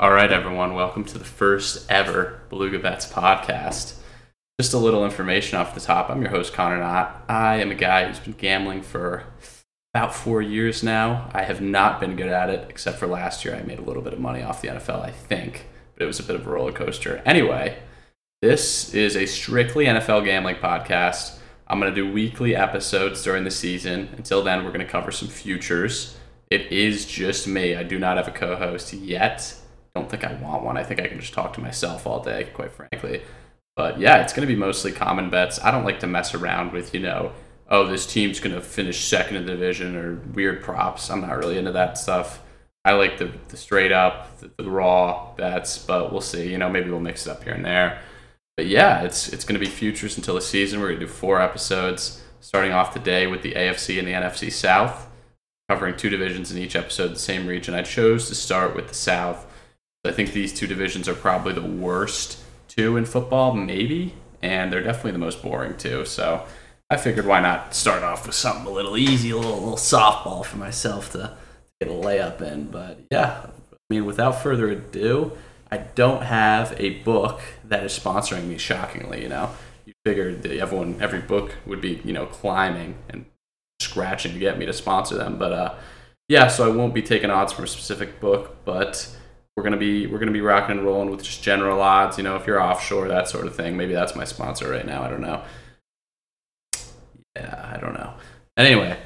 All right, everyone, welcome to the first ever Beluga Bets podcast. Just a little information off the top. I'm your host, Connor Knott. I am a guy who's been gambling for about four years now. I have not been good at it, except for last year. I made a little bit of money off the NFL, I think, but it was a bit of a roller coaster. Anyway, this is a strictly NFL gambling podcast. I'm going to do weekly episodes during the season. Until then, we're going to cover some futures. It is just me. I do not have a co host yet. Don't think I want one. I think I can just talk to myself all day, quite frankly. But yeah, it's going to be mostly common bets. I don't like to mess around with, you know, oh, this team's going to finish second in the division or weird props. I'm not really into that stuff. I like the, the straight up, the, the raw bets, but we'll see. You know, maybe we'll mix it up here and there. But yeah, it's it's going to be futures until the season. We're going to do four episodes, starting off today with the AFC and the NFC South, covering two divisions in each episode, the same region. I chose to start with the South. I think these two divisions are probably the worst two in football, maybe, and they're definitely the most boring too. So I figured why not start off with something a little easy, a little, little softball for myself to get a layup in. But yeah, I mean, without further ado, I don't have a book that is sponsoring me. Shockingly, you know, you figured that everyone, every book would be, you know, climbing and scratching to get me to sponsor them. But uh, yeah, so I won't be taking odds from a specific book, but we're gonna be we're gonna be rocking and rolling with just general odds. You know, if you're offshore, that sort of thing. Maybe that's my sponsor right now. I don't know. Yeah, I don't know. Anyway,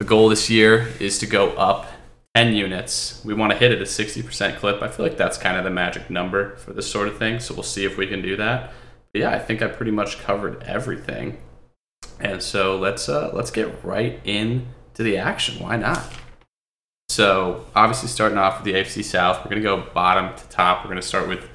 the goal this year is to go up 10 units. We want to hit it a 60% clip. I feel like that's kind of the magic number for this sort of thing. So we'll see if we can do that. But yeah, I think I pretty much covered everything. And so let's uh, let's get right into the action. Why not? So obviously starting off with the AFC South, we're gonna go bottom to top. We're gonna start with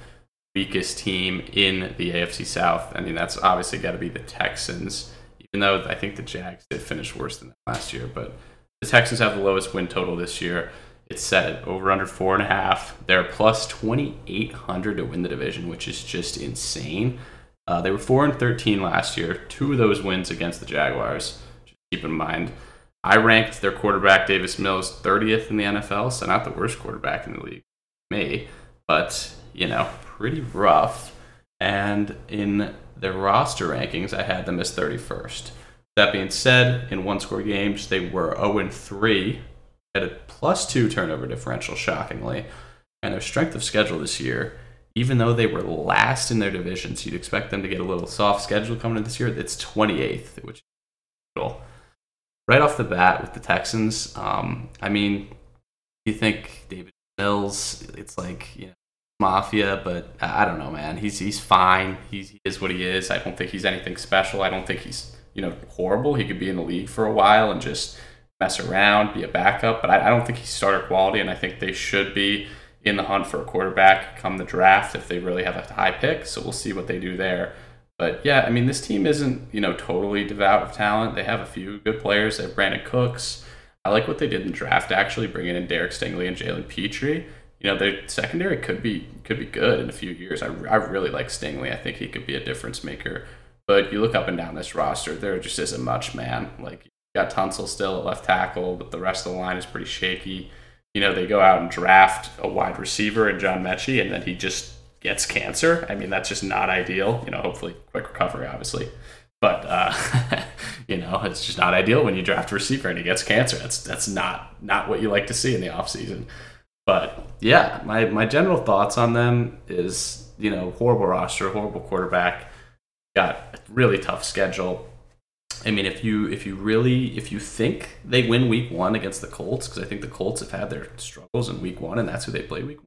weakest team in the AFC South. I mean that's obviously got to be the Texans, even though I think the Jags did finish worse than last year. But the Texans have the lowest win total this year. It's set over under four and a half. They're plus twenty eight hundred to win the division, which is just insane. Uh, they were four and thirteen last year. Two of those wins against the Jaguars. Just keep in mind. I ranked their quarterback Davis Mills 30th in the NFL, so not the worst quarterback in the league, me, but you know, pretty rough. And in their roster rankings, I had them as 31st. That being said, in one score games, they were 0 3, had a plus two turnover differential, shockingly. And their strength of schedule this year, even though they were last in their divisions, you'd expect them to get a little soft schedule coming in this year. It's 28th, which is right off the bat with the Texans, um, I mean, you think David Mills, it's like, you know, mafia, but I don't know, man. He's he's fine. He's, he is what he is. I don't think he's anything special. I don't think he's, you know, horrible. He could be in the league for a while and just mess around, be a backup, but I, I don't think he's starter quality, and I think they should be in the hunt for a quarterback come the draft if they really have a high pick. So we'll see what they do there. But yeah, I mean, this team isn't you know totally devout of talent. They have a few good players. They have Brandin Cooks. I like what they did in draft, actually bringing in Derek Stingley and Jalen Pitre. You know, their secondary could be could be good in a few years. I, I really like Stingley. I think he could be a difference maker. But you look up and down this roster, there just isn't much, man. Like you got Tunsil still at left tackle, but the rest of the line is pretty shaky. You know, they go out and draft a wide receiver in John Metchie, and then he just gets cancer. I mean, that's just not ideal. You know, hopefully quick recovery, obviously. But uh, you know, it's just not ideal when you draft a receiver and he gets cancer. That's that's not not what you like to see in the offseason. But yeah, my, my general thoughts on them is, you know, horrible roster, horrible quarterback, got a really tough schedule. I mean, if you if you really if you think they win week one against the Colts, because I think the Colts have had their struggles in week one, and that's who they play week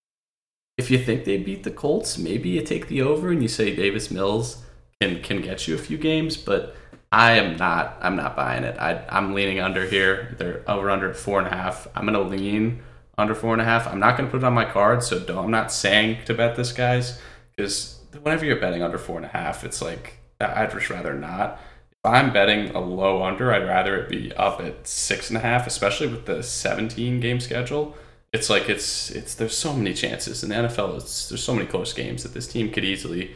if you think they beat the Colts, maybe you take the over and you say Davis Mills can can get you a few games, but I am not I'm not buying it. I I'm leaning under here. They're over under at four and a half. I'm gonna lean under four and a half. I'm not gonna put it on my card, so don't I'm not saying to bet this guys because whenever you're betting under four and a half, it's like I'd just rather not. If I'm betting a low under, I'd rather it be up at six and a half, especially with the 17 game schedule it's like it's it's there's so many chances in the NFL. It's, there's so many close games that this team could easily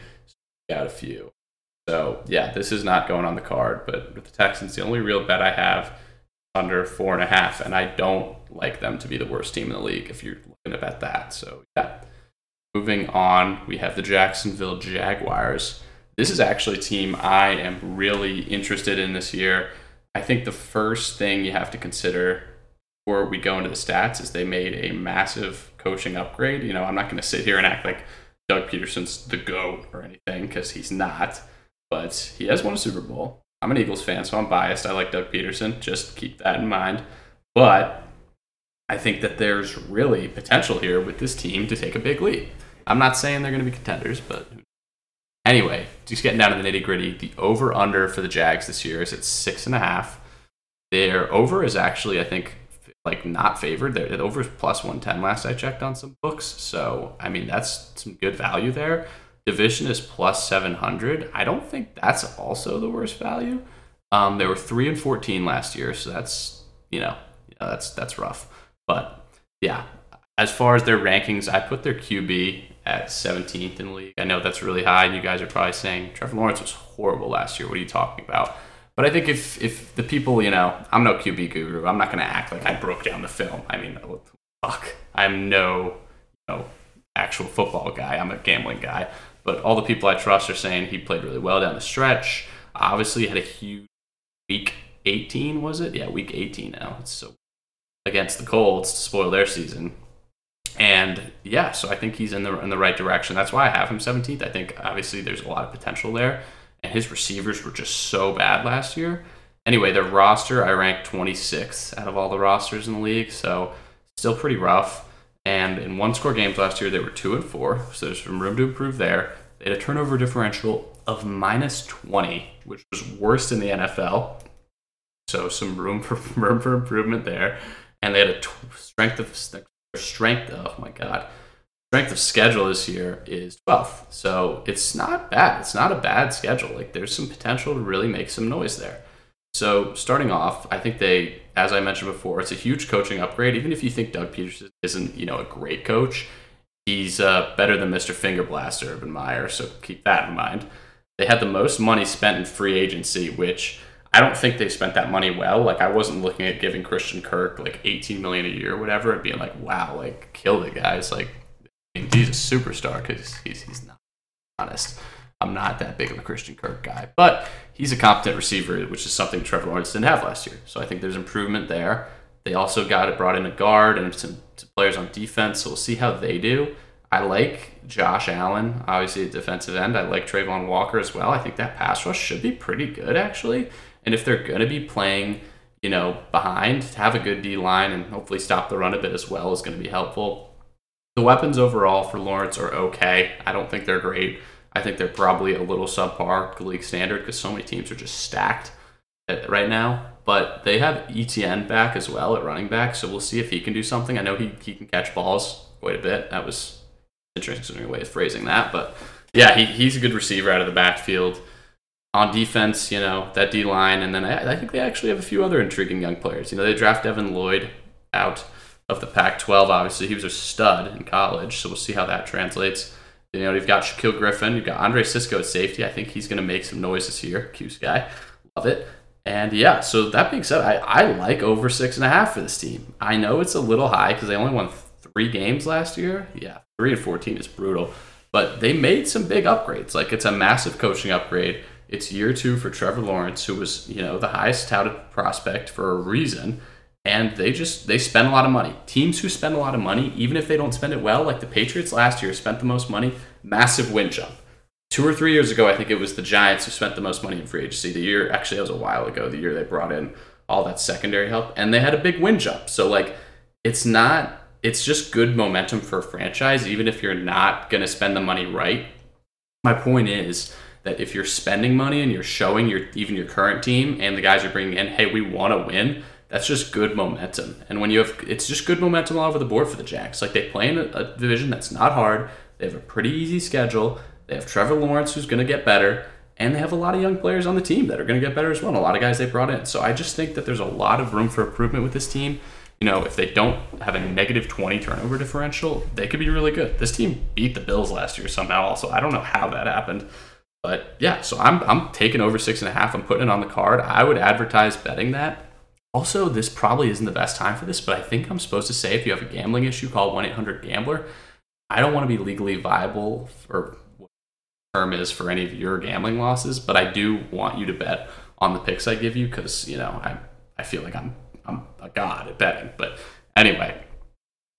out a few. So yeah, this is not going on the card. But with the Texans, the only real bet I have under four and a half, and I don't like them to be the worst team in the league if you're looking to bet that. So yeah. moving on, we have the Jacksonville Jaguars. This is actually a team I am really interested in this year. I think the first thing you have to consider before we go into the stats is they made a massive coaching upgrade. You know, I'm not going to sit here and act like Doug Pederson's the GOAT or anything because he's not, but he has won a Super Bowl. I'm an Eagles fan, so I'm biased. I like Doug Pederson. Just keep that in mind. But I think that there's really potential here with this team to take a big leap. I'm not saying they're going to be contenders, but anyway, just getting down to the nitty gritty. The over under for the Jags this year is at six and a half. Their over is actually, I think, like not favored. They're at over plus 110 last I checked on some books. So, I mean, that's some good value there. Division is plus 700. I don't think that's also the worst value. Um, they were 3 and 14 last year, so that's, you know, that's that's rough. But yeah, as far as their rankings, I put their QB at 17th in the league. I know that's really high, and you guys are probably saying Trevor Lawrence was horrible last year. What are you talking about? But I think if if the people, you know, I'm no QB guru. I'm not going to act like I broke down the film. I mean, fuck, I'm no, you know, actual football guy. I'm a gambling guy. But all the people I trust are saying he played really well down the stretch. Obviously, had a huge week 18, was it? Yeah, week 18 now. It's so against the Colts to spoil their season. And yeah, so I think he's in the in the right direction. That's why I have him 17th. I think obviously there's a lot of potential there his receivers were just so bad last year. Anyway, their roster, I ranked 26th out of all the rosters in the league, so still pretty rough. And in one score games last year, they were 2 and 4, so there's some room to improve there. They had a turnover differential of minus 20, which was worst in the NFL. So some room for room for improvement there. And they had a t- strength of strength. Oh my god, strength of schedule this year is 12th. So it's not bad. It's not a bad schedule. Like there's some potential to really make some noise there. So starting off, I think they, as I mentioned before, it's a huge coaching upgrade. Even if you think Doug Pederson isn't, you know, a great coach, he's uh, better than Mr. Finger Blaster Urban Meyer. So keep that in mind. They had the most money spent in free agency, which I don't think they spent that money well. Like I wasn't looking at giving Christian Kirk like 18 million a year or whatever and being like, wow, like kill the guys. Like he's a superstar because he's, he's not honest. I'm not that big of a Christian Kirk guy, but he's a competent receiver, which is something Trevor Lawrence didn't have last year. So I think there's improvement there. They also got it brought in a guard and some, some players on defense, so we'll see how they do. I like Josh Allen, obviously a defensive end. I like Travon Walker as well. I think that pass rush should be pretty good actually. And if they're going to be playing, you know, behind, have a good D line and hopefully stop the run a bit as well is going to be helpful. The weapons overall for Lawrence are okay. I don't think they're great. I think they're probably a little subpar league standard because so many teams are just stacked uh, right now. But they have ETN back as well at running back, so we'll see if he can do something. I know he, he can catch balls quite a bit. That was interesting way of phrasing that, but yeah, he, he's a good receiver out of the backfield. On defense, you know that D line, and then I, I think they actually have a few other intriguing young players. You know they draft Evan Lloyd out of the Pac-12. Obviously, he was a stud in college, so we'll see how that translates. You know, you've got Shaquill Griffin, you've got Andre Cisco at safety. I think he's going to make some noise this year. Cuse guy, love it. And yeah, so that being said, I, I like over six and a half for this team. I know it's a little high because they only won three games last year. Yeah, three and fourteen is brutal, but they made some big upgrades. Like it's a massive coaching upgrade. It's year two for Trevor Lawrence, who was you know the highest touted prospect for a reason and they just they spend a lot of money. Teams who spend a lot of money, even if they don't spend it well, like the Patriots last year spent the most money, massive win jump. Two or three years ago, I think it was the Giants who spent the most money in free agency. The year actually that was a while ago, the year they brought in all that secondary help, and they had a big win jump. So like it's not it's just good momentum for a franchise, even if you're not gonna spend the money right. My point is that if you're spending money and you're showing your even your current team and the guys you're bringing in, hey, we want to win that's just good momentum. And when you have, it's just good momentum all over the board for the Jags. Like they play in a, a division that's not hard. They have a pretty easy schedule. They have Trevor Lawrence who's going to get better, and they have a lot of young players on the team that are going to get better as well. And a lot of guys they brought in. So I just think that there's a lot of room for improvement with this team. You know, if they don't have a negative 20 turnover differential, they could be really good. This team beat the Bills last year somehow. Also, I don't know how that happened. But yeah, so I'm, I'm taking over six and a half. I'm putting it on the card. I would advertise betting that also, this probably isn't the best time for this, but I think I'm supposed to say if you have a gambling issue, call 1 800 Gambler. I don't want to be legally viable for what term is for any of your gambling losses, but I do want you to bet on the picks I give you because you know I I feel like I'm I'm a god at betting. But anyway,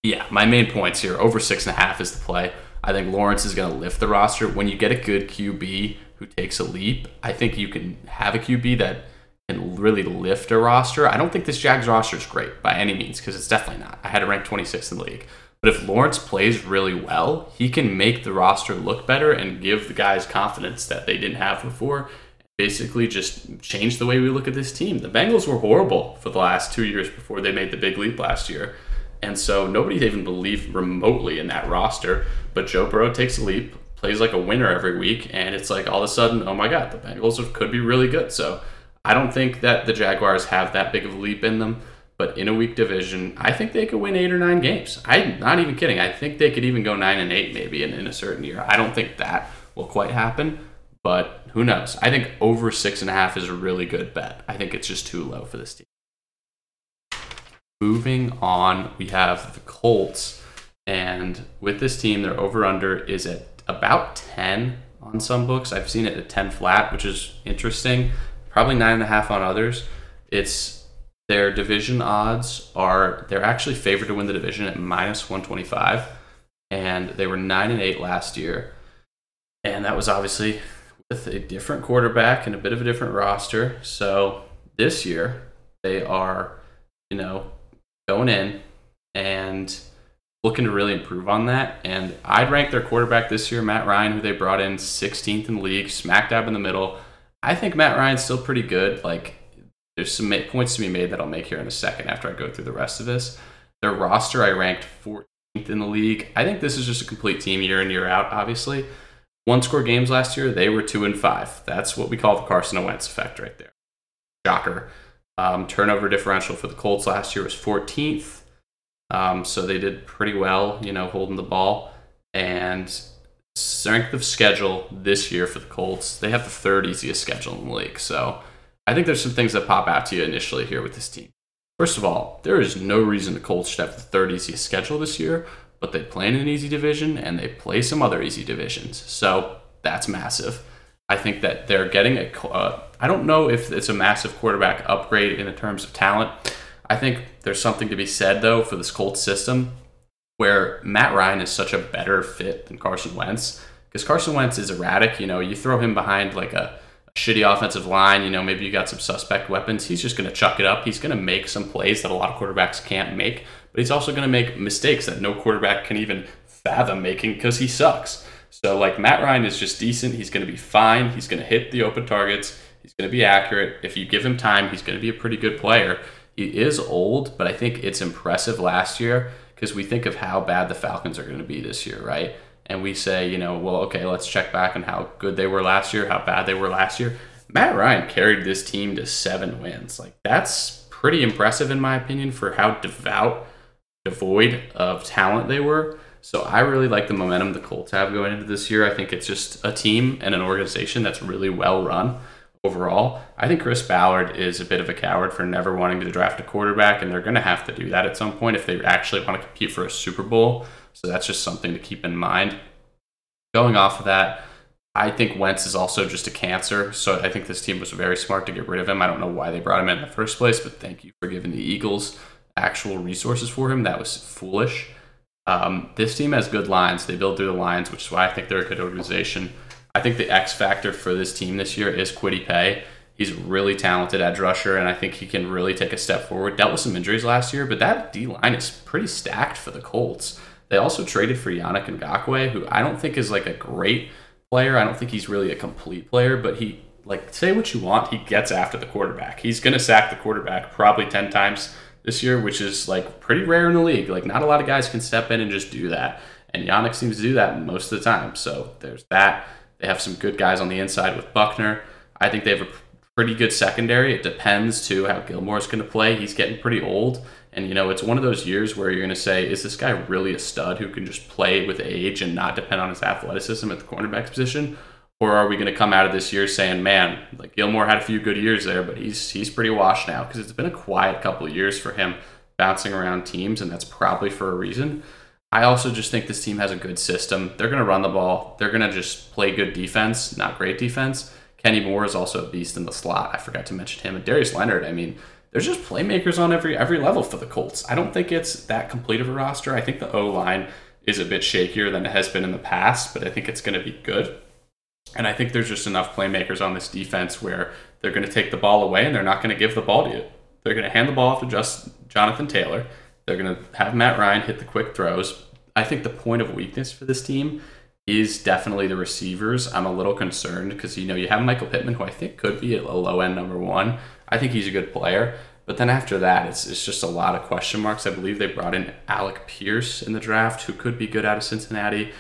yeah, my main points here over six and a half is the play. I think Lawrence is going to lift the roster. When you get a good QB who takes a leap, I think you can have a QB that can really lift a roster. I don't think this Jags roster is great by any means because it's definitely not. I had it ranked 26th in the league. But if Lawrence plays really well, he can make the roster look better and give the guys confidence that they didn't have before. Basically, just change the way we look at this team. The Bengals were horrible for the last two years before they made the big leap last year. And so nobody even believed remotely in that roster. But Joe Burrow takes a leap, plays like a winner every week, and it's like all of a sudden, oh my God, the Bengals could be really good. So I don't think that the Jaguars have that big of a leap in them. But in a weak division, I think they could win eight or nine games. I'm not even kidding. I think they could even go nine and eight maybe in, in a certain year. I don't think that will quite happen, but who knows? I think over six and a half is a really good bet. I think it's just too low for this team. Moving on, we have the Colts. And with this team, their over under is at about 10 on some books. I've seen it at 10 flat, which is interesting. Probably nine and a half on others. It's their division odds are they're actually favored to win the division at minus 125, and they were nine and eight last year, and that was obviously with a different quarterback and a bit of a different roster. So this year they are, you know, going in and looking to really improve on that. And I'd rank their quarterback this year, Matt Ryan, who they brought in 16th in the league, smack dab in the middle. I think Matt Ryan's still pretty good. Like, there's some points to be made that I'll make here in a second after I go through the rest of this. Their roster, I ranked 14th in the league. I think this is just a complete team year in, year out, obviously. One score games last year, they were two and five. That's what we call the Carson Wentz effect right there. Shocker. Um, turnover differential for the Colts last year was 14th. Um, so they did pretty well, you know, holding the ball. And strength of schedule this year for the Colts, they have the third easiest schedule in the league. So I think there's some things that pop out to you initially here with this team. First of all, there is no reason the Colts should have the third easiest schedule this year, but they play in an easy division and they play some other easy divisions. So that's massive. I think that they're getting a. Uh, I don't know if it's a massive quarterback upgrade in the terms of talent. I think there's something to be said though for this Colts system, where Matt Ryan is such a better fit than Carson Wentz because Carson Wentz is erratic. You know, you throw him behind like a, shitty offensive line. You know, maybe you got some suspect weapons. He's just going to chuck it up. He's going to make some plays that a lot of quarterbacks can't make, but he's also going to make mistakes that no quarterback can even fathom making because he sucks. So like Matt Ryan is just decent. He's going to be fine. He's going to hit the open targets. He's going to be accurate. If you give him time, he's going to be a pretty good player. He is old, but I think it's impressive last year because we think of how bad the Falcons are going to be this year, right? And we say, you know, well, okay, let's check back on how good they were last year, how bad they were last year. Matt Ryan carried this team to seven wins. Like that's pretty impressive in my opinion for how devout, devoid of talent they were. So I really like the momentum the Colts have going into this year. I think it's just a team and an organization that's really well run overall. I think Chris Ballard is a bit of a coward for never wanting to draft a quarterback, and they're going to have to do that at some point if they actually want to compete for a Super Bowl. So that's just something to keep in mind. Going off of that, I think Wentz is also just a cancer. So I think this team was very smart to get rid of him. I don't know why they brought him in, in the first place, but thank you for giving the Eagles actual resources for him. That was foolish. Um, this team has good lines. They build through the lines, which is why I think they're a good organization. I think the X factor for this team this year is Kwity Paye. He's really talented edge rusher, and I think he can really take a step forward. Dealt with some injuries last year, but that D line is pretty stacked for the Colts. They also traded for Yannick Ngakoue, who I don't think is like a great player. I don't think he's really a complete player, but he like say what you want, he gets after the quarterback. He's gonna sack the quarterback probably ten times this year, which is like pretty rare in the league. Like not a lot of guys can step in and just do that. And Yannick seems to do that most of the time. So there's that. They have some good guys on the inside with Buckner. I think they have a pretty good secondary. It depends too how Gilmore's going to play. He's getting pretty old. And you know, it's one of those years where you're going to say, is this guy really a stud who can just play with age and not depend on his athleticism at the cornerback position? Or are we going to come out of this year saying, man, like Gilmore had a few good years there, but he's he's pretty washed now because it's been a quiet couple of years for him bouncing around teams, and that's probably for a reason. I also just think this team has a good system. They're going to run the ball. They're going to just play good defense, not great defense. Kenny Moore is also a beast in the slot. I forgot to mention him. And Darius Leonard, I mean, there's just playmakers on every every level for the Colts. I don't think it's that complete of a roster. I think the O line is a bit shakier than it has been in the past, but I think it's going to be good. And I think there's just enough playmakers on this defense where they're going to take the ball away and they're not going to give the ball to you. They're going to hand the ball off to just Jonathan Taylor. They're going to have Matt Ryan hit the quick throws. I think the point of weakness for this team is definitely the receivers. I'm a little concerned because you know you have Michael Pittman, who I think could be a low end number one. I think he's a good player. But then after that, it's, it's just a lot of question marks. I believe they brought in Alec Pierce in the draft, who could be good out of Cincinnati.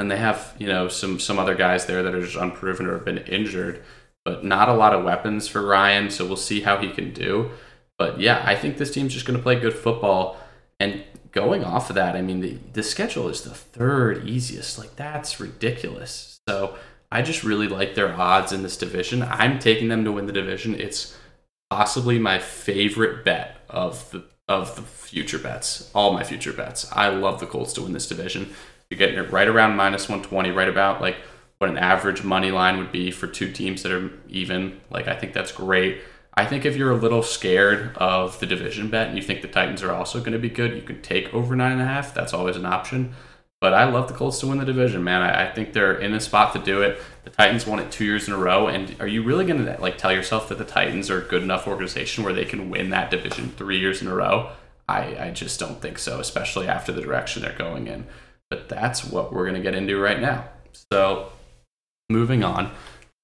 And they have, you know, some some other guys there that are just unproven or have been injured, but not a lot of weapons for Ryan. So we'll see how he can do. But yeah, I think this team's just going to play good football. And going off of that, I mean, the, the schedule is the third easiest. Like, that's ridiculous. So I just really like their odds in this division. I'm taking them to win the division. It's possibly my favorite bet of the of the future bets. All my future bets. I love the Colts to win this division. You're getting it right around minus 120, right about like what an average money line would be for two teams that are even. Like I think that's great. I think if you're a little scared of the division bet and you think the Titans are also going to be good, you can take over nine and a half. That's always an option. But I love the Colts to win the division, man. I, I, think they're in a spot to do it. The Titans won it two years in a row, and are you really going to like tell yourself that the Titans are a good enough organization where they can win that division three years in a row? I, I just don't think so, especially after the direction they're going in. But that's what we're going to get into right now. So, moving on,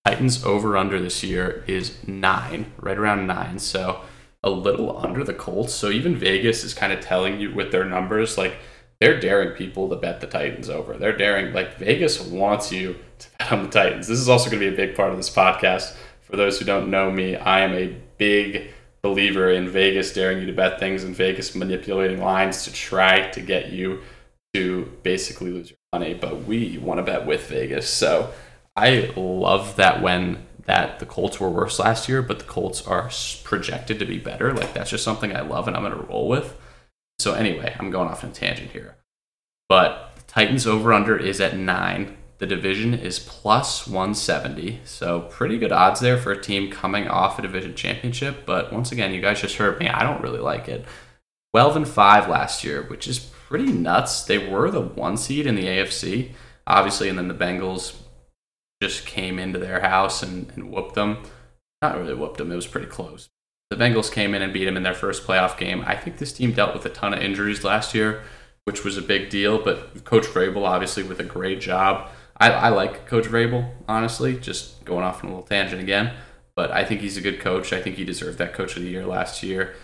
Titans over under this year is nine, right around nine. So, a little under the Colts. So, even Vegas is kind of telling you with their numbers, like they're daring people to bet the Titans over. They're daring, like Vegas wants you to bet on the Titans. This is also going to be a big part of this podcast. For those who don't know me, I am a big believer in Vegas daring you to bet things and Vegas manipulating lines to try to get you to basically lose your money. But we want to bet with Vegas. So I love that when that the Colts were worse last year, but the Colts are projected to be better. Like that's just something I love and I'm going to roll with. So anyway, I'm going off on a tangent here. But Titans over under is at nine. The division is plus 170. So pretty good odds there for a team coming off a division championship. But once again, you guys just heard me. I don't really like it. 12 and 5 last year, which is pretty nuts. They were the one seed in the AFC, obviously, and then the Bengals just came into their house and, and whooped them. Not really whooped them, it was pretty close. The Bengals came in and beat them in their first playoff game. I think this team dealt with a ton of injuries last year, which was a big deal. But Coach Vrabel, obviously, with a great job. I, I like Coach Vrabel, honestly. Just going off on a little tangent again, but I think he's a good coach. I think he deserved that Coach of the Year last year.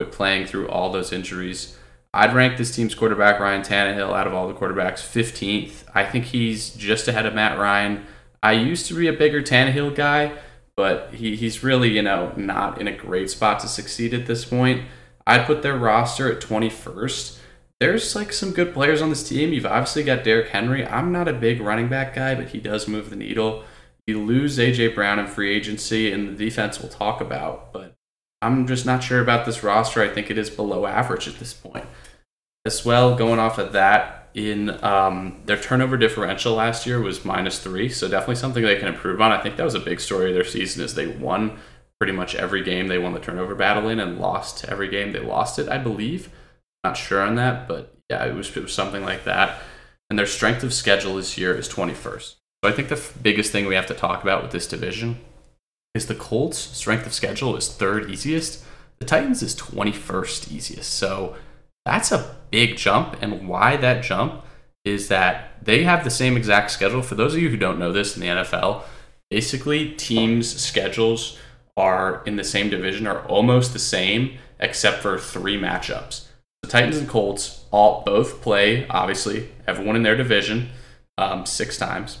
But playing through all those injuries, I'd rank this team's quarterback Ryan Tannehill out of all the quarterbacks 15th. I think he's just ahead of Matt Ryan. I used to be a bigger Tannehill guy but he, he's really, you know, not in a great spot to succeed at this point. I put their roster at 21st. There's like some good players on this team. You've obviously got Derrick Henry. I'm not a big running back guy, but he does move the needle. You lose AJ Brown in free agency, and the defense we'll talk about, but I'm just not sure about this roster. I think it is below average at this point. As well, going off of that, in um, their turnover differential last year was minus three, so definitely something they can improve on. I think that was a big story of their season is they won pretty much every game they won the turnover battle in and lost every game they lost it, I believe. Not sure on that, but yeah, it was, it was something like that. And their strength of schedule this year is 21st. So I think the f- biggest thing we have to talk about with this division is the Colts' strength of schedule is third easiest. The Titans is 21st easiest. So that's a big jump. And why that jump is that they have the same exact schedule. For those of you who don't know this in the NFL, basically teams' schedules are in the same division are almost the same except for three matchups. The Titans and Colts all both play, obviously, everyone in their division um, six times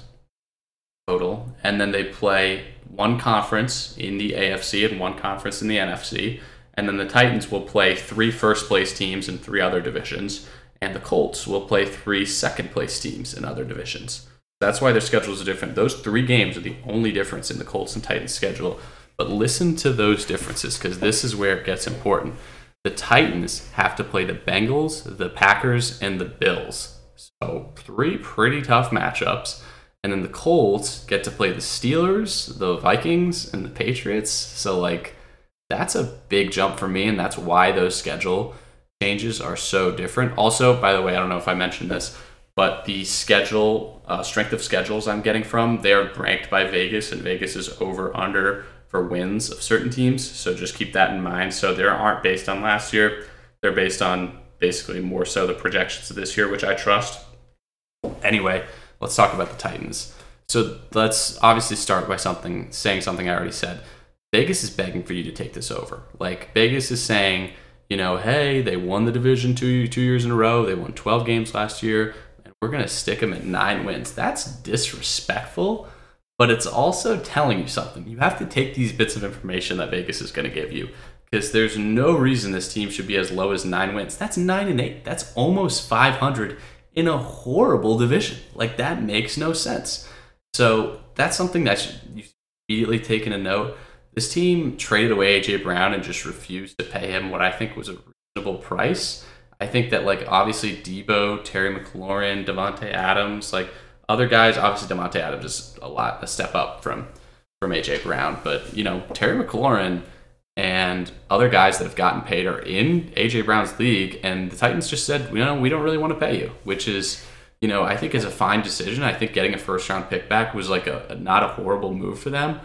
total, and then they play one conference in the AFC and one conference in the NFC and then the Titans will play three first place teams in three other divisions, and the Colts will play three second place teams in other divisions. That's why their schedules are different. Those three games are the only difference in the Colts and Titans schedule. But listen to those differences because this is where it gets important. The Titans have to play the Bengals, the Packers, and the Bills. So, three pretty tough matchups. And then the Colts get to play the Steelers, the Vikings, and the Patriots. So, like, that's a big jump for me. And that's why those schedule changes are so different. Also, by the way, I don't know if I mentioned this, but the schedule, uh, strength of schedules I'm getting from, they're ranked by Vegas, and Vegas is over under for wins of certain teams. So just keep that in mind. So they aren't based on last year, they're based on basically more so the projections of this year, which I trust. Anyway, let's talk about the Titans. So let's obviously start by something saying something I already said. Vegas is begging for you to take this over. Like Vegas is saying, you know, hey, they won the division two two years in a row. They won 12 games last year, and we're gonna stick them at nine wins. That's disrespectful, but it's also telling you something. You have to take these bits of information that Vegas is gonna give you because there's no reason this team should be as low as nine wins. That's nine and eight. That's almost 500 in a horrible division. Like that makes no sense. So that's something that you immediately taken a note. This team traded away AJ Brown and just refused to pay him what I think was a reasonable price. I think that like obviously Deebo, Terry McLaurin, Davante Adams, like other guys, obviously Davante Adams is a lot a step up from from AJ Brown, but you know Terry McLaurin and other guys that have gotten paid are in AJ Brown's league, and the Titans just said, you know, we don't really want to pay you, which is, you know, I think is a fine decision. I think getting a first round pick back was like a, a not a horrible move for them,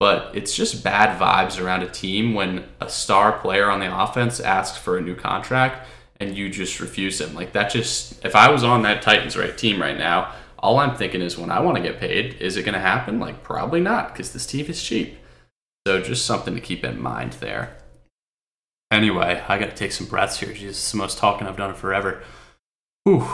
but it's just bad vibes around a team when a star player on the offense asks for a new contract and you just refuse him. Like that just, if I was on that Titans right team right now, all I'm thinking is when I want to get paid, is it going to happen? Like probably not, because this team is cheap. So just something to keep in mind there. Anyway, I got to take some breaths here. Jesus, it's the most talking I've done in forever. Whew.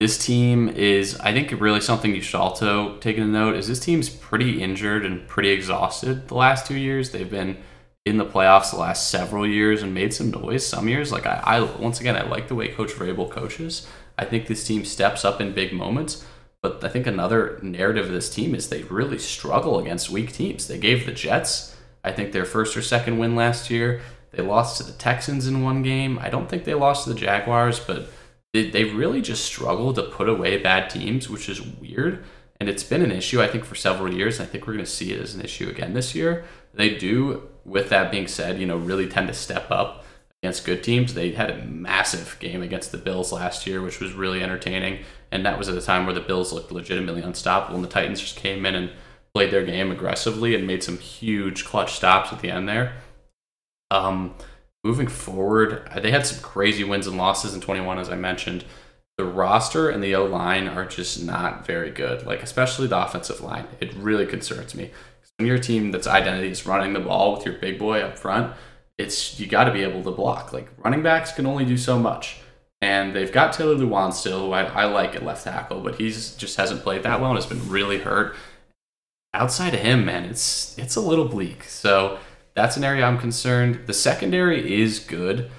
This team is, I think, really something you should also take a note is this team's pretty injured and pretty exhausted the last two years. They've been in the playoffs the last several years and made some noise some years. Like I, I once again, I like the way Coach Vrabel coaches. I think this team steps up in big moments. But I think another narrative of this team is they really struggle against weak teams. They gave the Jets I think their first or second win last year. They lost to the Texans in one game. I don't think they lost to the Jaguars, but they, they really just struggle to put away bad teams, which is weird. And it's been an issue, I think, for several years. I think we're going to see it as an issue again this year. They do, with that being said, you know, really tend to step up against good teams. They had a massive game against the Bills last year, which was really entertaining. And that was at a time where the Bills looked legitimately unstoppable, and the Titans just came in and played their game aggressively and made some huge clutch stops at the end there. Um, moving forward, uh, they had some crazy wins and losses in 21, as I mentioned. The roster and the O line are just not very good, like especially the offensive line. It really concerns me. When your team that's identity is running the ball with your big boy up front, it's you got to be able to block. Like running backs can only do so much. And they've got Taylor Lewan still, who I, I like at left tackle, but he's just hasn't played that well and has been really hurt outside of him, man, it's it's a little bleak. So that's an area I'm concerned. The secondary is good.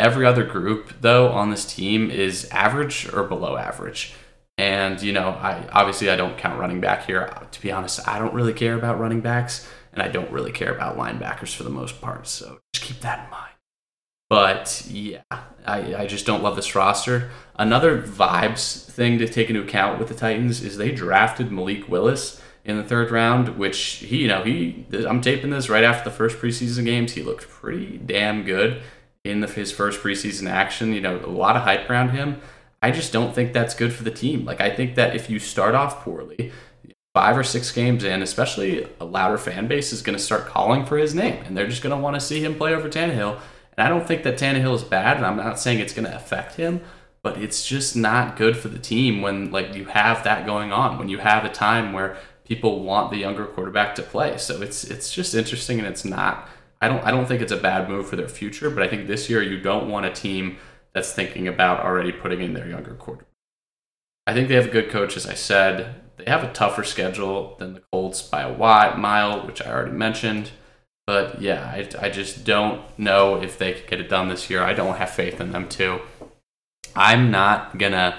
Every other group, though, on this team is average or below average. And you know, I obviously I don't count running back here. To be honest, I don't really care about running backs, and I don't really care about linebackers for the most part. So just keep that in mind. But yeah, I, I just don't love this roster. Another vibes thing to take into account with the Titans is they drafted Malik Willis in the third round, which he, you know, he, I'm taping this right after the first preseason games. He looked pretty damn good in the, his first preseason action. You know, a lot of hype around him. I just don't think that's good for the team. Like, I think that if you start off poorly, five or six games in, especially a louder fan base is going to start calling for his name, and they're just going to want to see him play over Tannehill. And I don't think that Tannehill is bad, and I'm not saying it's going to affect him, but it's just not good for the team when like you have that going on. When you have a time where people want the younger quarterback to play. So it's it's just interesting, and it's not. I don't I don't think it's a bad move for their future, but I think this year you don't want a team that's thinking about already putting in their younger quarterback. I think they have a good coach, as I said. They have a tougher schedule than the Colts by a wide mile, which I already mentioned. But yeah, I, I just don't know if they could get it done this year. I don't have faith in them too. I'm not gonna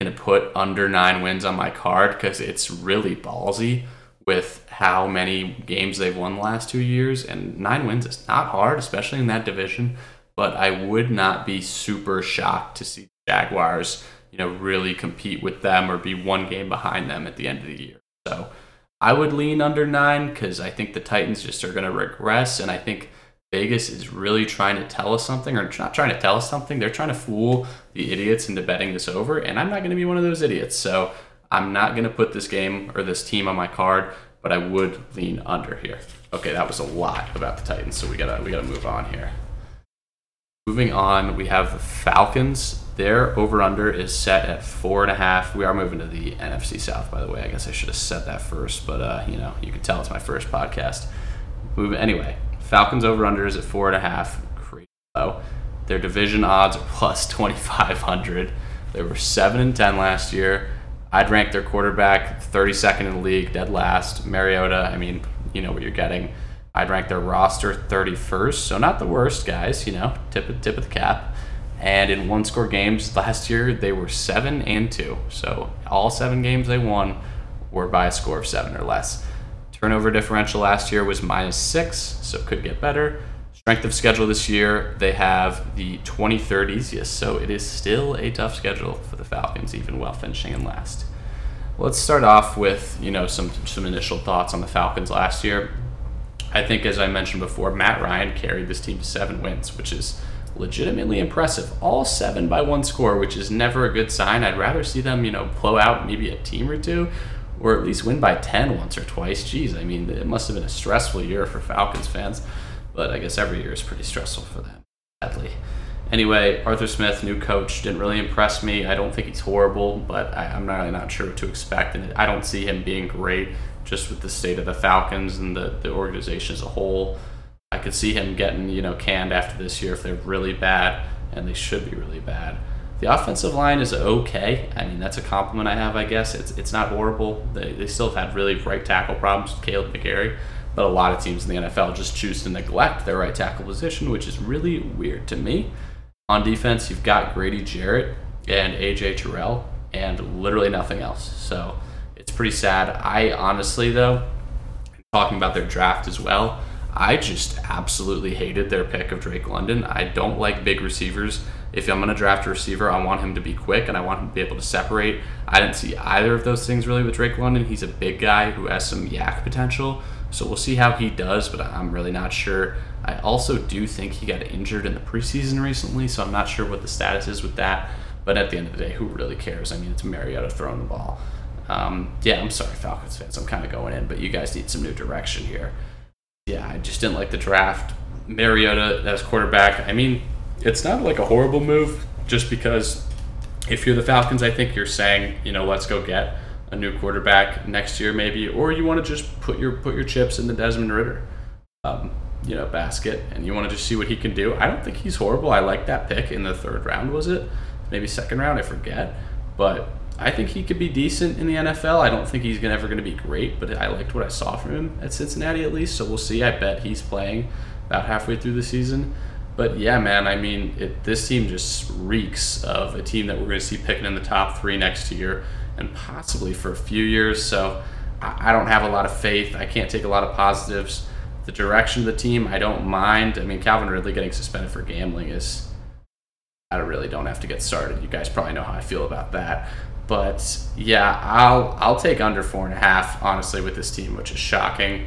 going to put under nine wins on my card because it's really ballsy with how many games they've won the last two years. And nine wins is not hard, especially in that division. But I would not be super shocked to see Jaguars, you know, really compete with them or be one game behind them at the end of the year. So I would lean under nine because I think the Titans just are going to regress, and I think Vegas is really trying to tell us something, or not trying to tell us something. They're trying to fool the idiots into betting this over, and I'm not going to be one of those idiots. So I'm not going to put this game or this team on my card, but I would lean under here. Okay, that was a lot about the Titans, so we gotta we gotta move on here. Moving on, we have the Falcons. Their over under is set at four and a half. We are moving to the NFC South, by the way. I guess I should have said that first, but uh, you know, you can tell it's my first podcast. Move anyway. Falcons over under is at four and a half. Crazy low. Their division odds are plus twenty five hundred. They were seven and ten last year. I'd rank their quarterback 32nd in the league, dead last. Mariota, I mean, you know what you're getting. I'd rank their roster 31st, so not the worst, guys. You know, tip of, tip of the cap. And in one score games last year, they were seven and two. So all seven games they won were by a score of seven or less. Turnover differential last year was minus six, so could get better. Strength of schedule this year, they have the 2030s, yes, so it is still a tough schedule for the Falcons, even while finishing in last. Let's start off with you know some some initial thoughts on the Falcons last year. I think, as I mentioned before, Matt Ryan carried this team to seven wins, which is legitimately impressive. All seven by one score, which is never a good sign. I'd rather see them, you know, blow out maybe a team or two, or at least win by 10 once or twice. Jeez, I mean, it must have been a stressful year for Falcons fans, but I guess every year is pretty stressful for them, sadly. Anyway, Arthur Smith, new coach, didn't really impress me. I don't think he's horrible, but I, am not really not sure what to expect, and I don't see him being great just with the state of the Falcons and the, the organization as a whole. I could see him getting, you know, canned after this year if they're really bad, and they should be really bad. The offensive line is okay. I mean, that's a compliment I have, I guess. It's it's not horrible. They, they still have had really right tackle problems with Kaleb McGary, but a lot of teams in the NFL just choose to neglect their right tackle position, which is really weird to me. On defense, you've got Grady Jarrett and AJ Terrell, and literally nothing else. So it's pretty sad. I honestly, though, talking about their draft as well, I just absolutely hated their pick of Drake London. I don't like big receivers. If I'm going to draft a receiver, I want him to be quick and I want him to be able to separate. I didn't see either of those things really with Drake London. He's a big guy who has some YAC potential. So we'll see how he does, but I'm really not sure. I also do think he got injured in the preseason recently, so I'm not sure what the status is with that. But at the end of the day, who really cares? I mean, it's Mariota throwing the ball. Um, yeah, I'm sorry, Falcons fans. I'm kind of going in, but you guys need some new direction here. Yeah, I just didn't like the draft. Mariota as quarterback. I mean, it's not like a horrible move, just because if you're the Falcons, I think you're saying, you know, let's go get a new quarterback next year, maybe, or you want to just put your put your chips in the Desmond Ridder, um, you know, basket, and you want to just see what he can do. I don't think he's horrible. I like that pick in the third round. Was it maybe second round? I forget, but I think he could be decent in the NFL. I don't think he's ever going to be great, but I liked what I saw from him at Cincinnati at least. So we'll see. I bet he's playing about halfway through the season. But yeah, man, I mean, it, this team just reeks of a team that we're going to see picking in the top three next year and possibly for a few years. So I, I don't have a lot of faith. I can't take a lot of positives. The direction of the team, I don't mind. I mean, Calvin Ridley getting suspended for gambling is. I really don't have to get started. You guys probably know how I feel about that. But yeah, I'll I'll take under four and a half honestly with this team, which is shocking.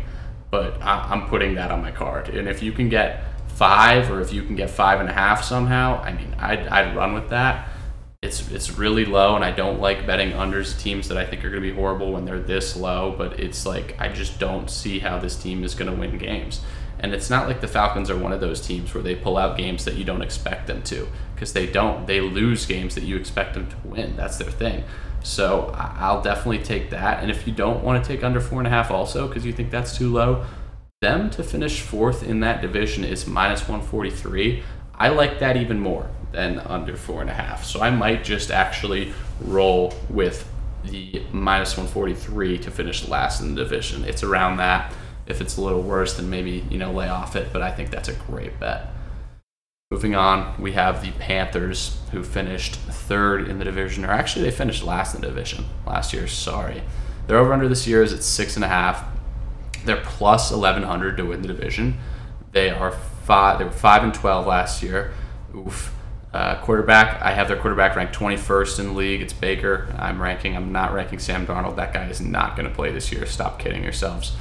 But I, am putting that on my card. And if you can get five, or if you can get five and a half somehow, I mean, I'd I'd run with that. It's it's really low, and I don't like betting unders teams that I think are going to be horrible when they're this low. But it's like I just don't see how this team is going to win games. And it's not like the Falcons are one of those teams where they pull out games that you don't expect them to, because they don't. They lose games that you expect them to win. That's their thing. So I'll definitely take that. And if you don't want to take under four and a half, also because you think that's too low, them to finish fourth in that division is minus 143. I like that even more than under four and a half. So I might just actually roll with the minus 143 to finish last in the division. It's around that. If it's a little worse, then maybe, you know, lay off it, but I think that's a great bet. Moving on, we have the Panthers who finished third in the division, or actually they finished last in the division last year. Sorry, their over under this year is at six and a half. They're plus eleven hundred to win the division. They are five. They were five and twelve last year. Oof. Uh, quarterback, I have their quarterback ranked 21st in the league. It's Baker. I'm ranking. I'm not ranking Sam Darnold. That guy is not going to play this year. Stop kidding yourselves.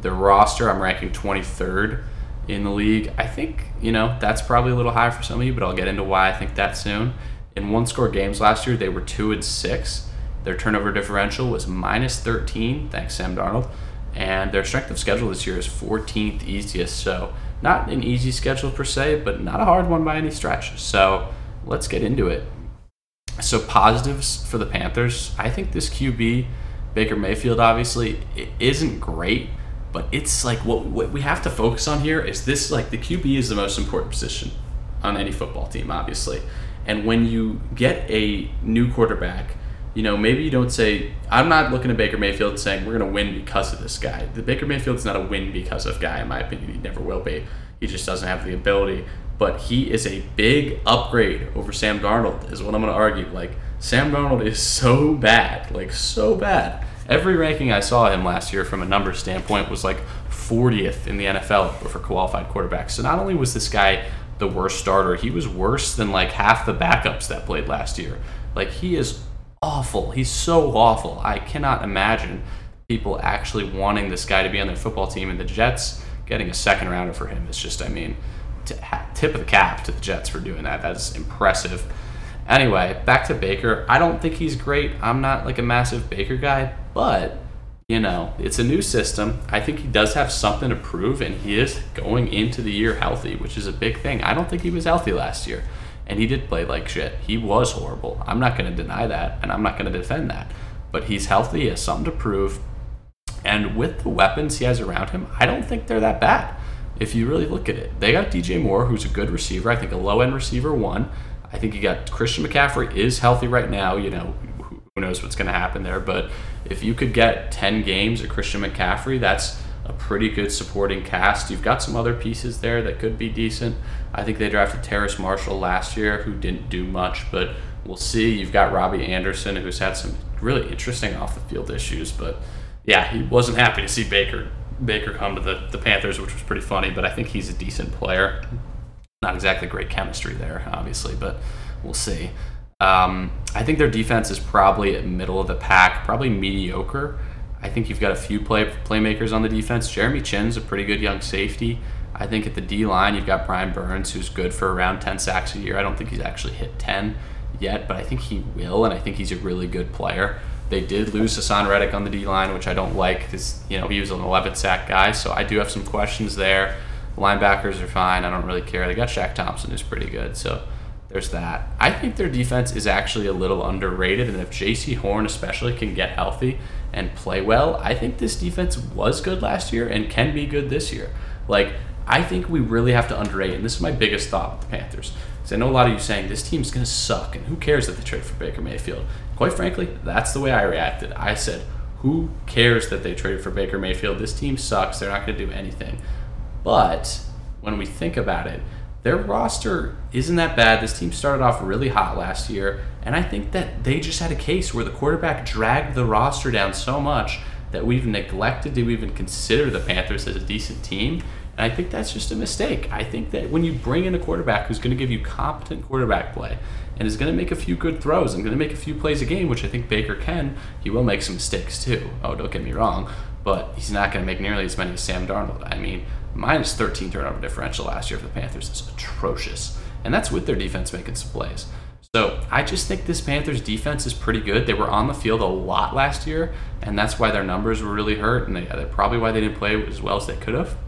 The roster, I'm ranking 23rd in the league. I think you know that's probably a little high for some of you, but I'll get into why I think that soon. In one-score games last year, they were two and six. Their turnover differential was minus 13. Thanks, Sam Darnold. And their strength of schedule this year is 14th easiest. So not an easy schedule per se, but not a hard one by any stretch. So let's get into it. So positives for the Panthers. I think this QB, Baker Mayfield, obviously isn't great, but it's like what, what we have to focus on here is this like the QB is the most important position on any football team, obviously. And when you get a new quarterback, you know, maybe you don't say, I'm not looking at Baker Mayfield saying we're going to win because of this guy. The Baker Mayfield's not a win because of guy, in my opinion. He never will be. He just doesn't have the ability. But he is a big upgrade over Sam Darnold, is what I'm going to argue. Like, Sam Darnold is so bad, like, so bad. Every ranking I saw him last year from a number standpoint was like 40th in the NFL for qualified quarterbacks. So not only was this guy the worst starter, he was worse than like half the backups that played last year. Like, he is awful. He's so awful. I cannot imagine people actually wanting this guy to be on their football team. And the Jets getting a second rounder for him is just, I mean, tip of the cap to the Jets for doing that. That's impressive. Anyway, back to Baker. I don't think he's great. I'm not like a massive Baker guy, but you know, it's a new system. I think he does have something to prove, and he is going into the year healthy, which is a big thing. I don't think he was healthy last year and he did play like shit. He was horrible. I'm not going to deny that, and I'm not going to defend that. But he's healthy. He has something to prove. And with the weapons he has around him, I don't think they're that bad. If you really look at it, they got DJ Moore, who's a good receiver. I think a low end receiver one. I think you got Christian McCaffrey is healthy right now. You know, who knows what's going to happen there. But if you could get 10 games of Christian McCaffrey, that's a pretty good supporting cast. You've got some other pieces there that could be decent. I think they drafted Terrace Marshall last year, who didn't do much, but we'll see. You've got Robby Anderson, who's had some really interesting off the field issues, but yeah, he wasn't happy to see Baker Baker come to the, the Panthers, which was pretty funny. But I think he's a decent player. Not exactly great chemistry there, obviously, but we'll see. Um, I think their defense is probably middle of the pack, probably mediocre. I think you've got a few play playmakers on the defense. Jeremy Chinn's a pretty good young safety. I think at the D line you've got Brian Burns, who's good for around 10 sacks a year. I don't think he's actually hit 10 yet, but I think he will, and I think he's a really good player. They did lose Haason Reddick on the D line, which I don't like because you know he was an 11 sack guy. So I do have some questions there. Linebackers are fine. I don't really care. They got Shaq Thompson, who's pretty good. So there's that. I think their defense is actually a little underrated, and if Jaycee Horn especially can get healthy and play well, I think this defense was good last year and can be good this year. Like I think we really have to underrate, and this is my biggest thought with the Panthers. Because I know a lot of you saying this team's to suck, and who cares that they trade for Baker Mayfield? Quite frankly, that's the way I reacted. I said, who cares that they traded for Baker Mayfield? This team sucks. They're not to do anything. But when we think about it, their roster isn't that bad. This team started off really hot last year, and I think that they just had a case where the quarterback dragged the roster down so much that we've neglected to even consider the Panthers as a decent team. And I think that's just a mistake. I think that when you bring in a quarterback who's going to give you competent quarterback play and is going to make a few good throws and going to make a few plays a game, which I think Baker can, he will make some mistakes too. Oh, don't get me wrong, but he's not going to make nearly as many as Sam Darnold. I mean, minus 13 turnover differential last year for the Panthers is atrocious. And that's with their defense making some plays. So I just think this Panthers defense is pretty good. They were on the field a lot last year, and that's why their numbers were really hurt, and they, uh, probably why they didn't play as well as they could have.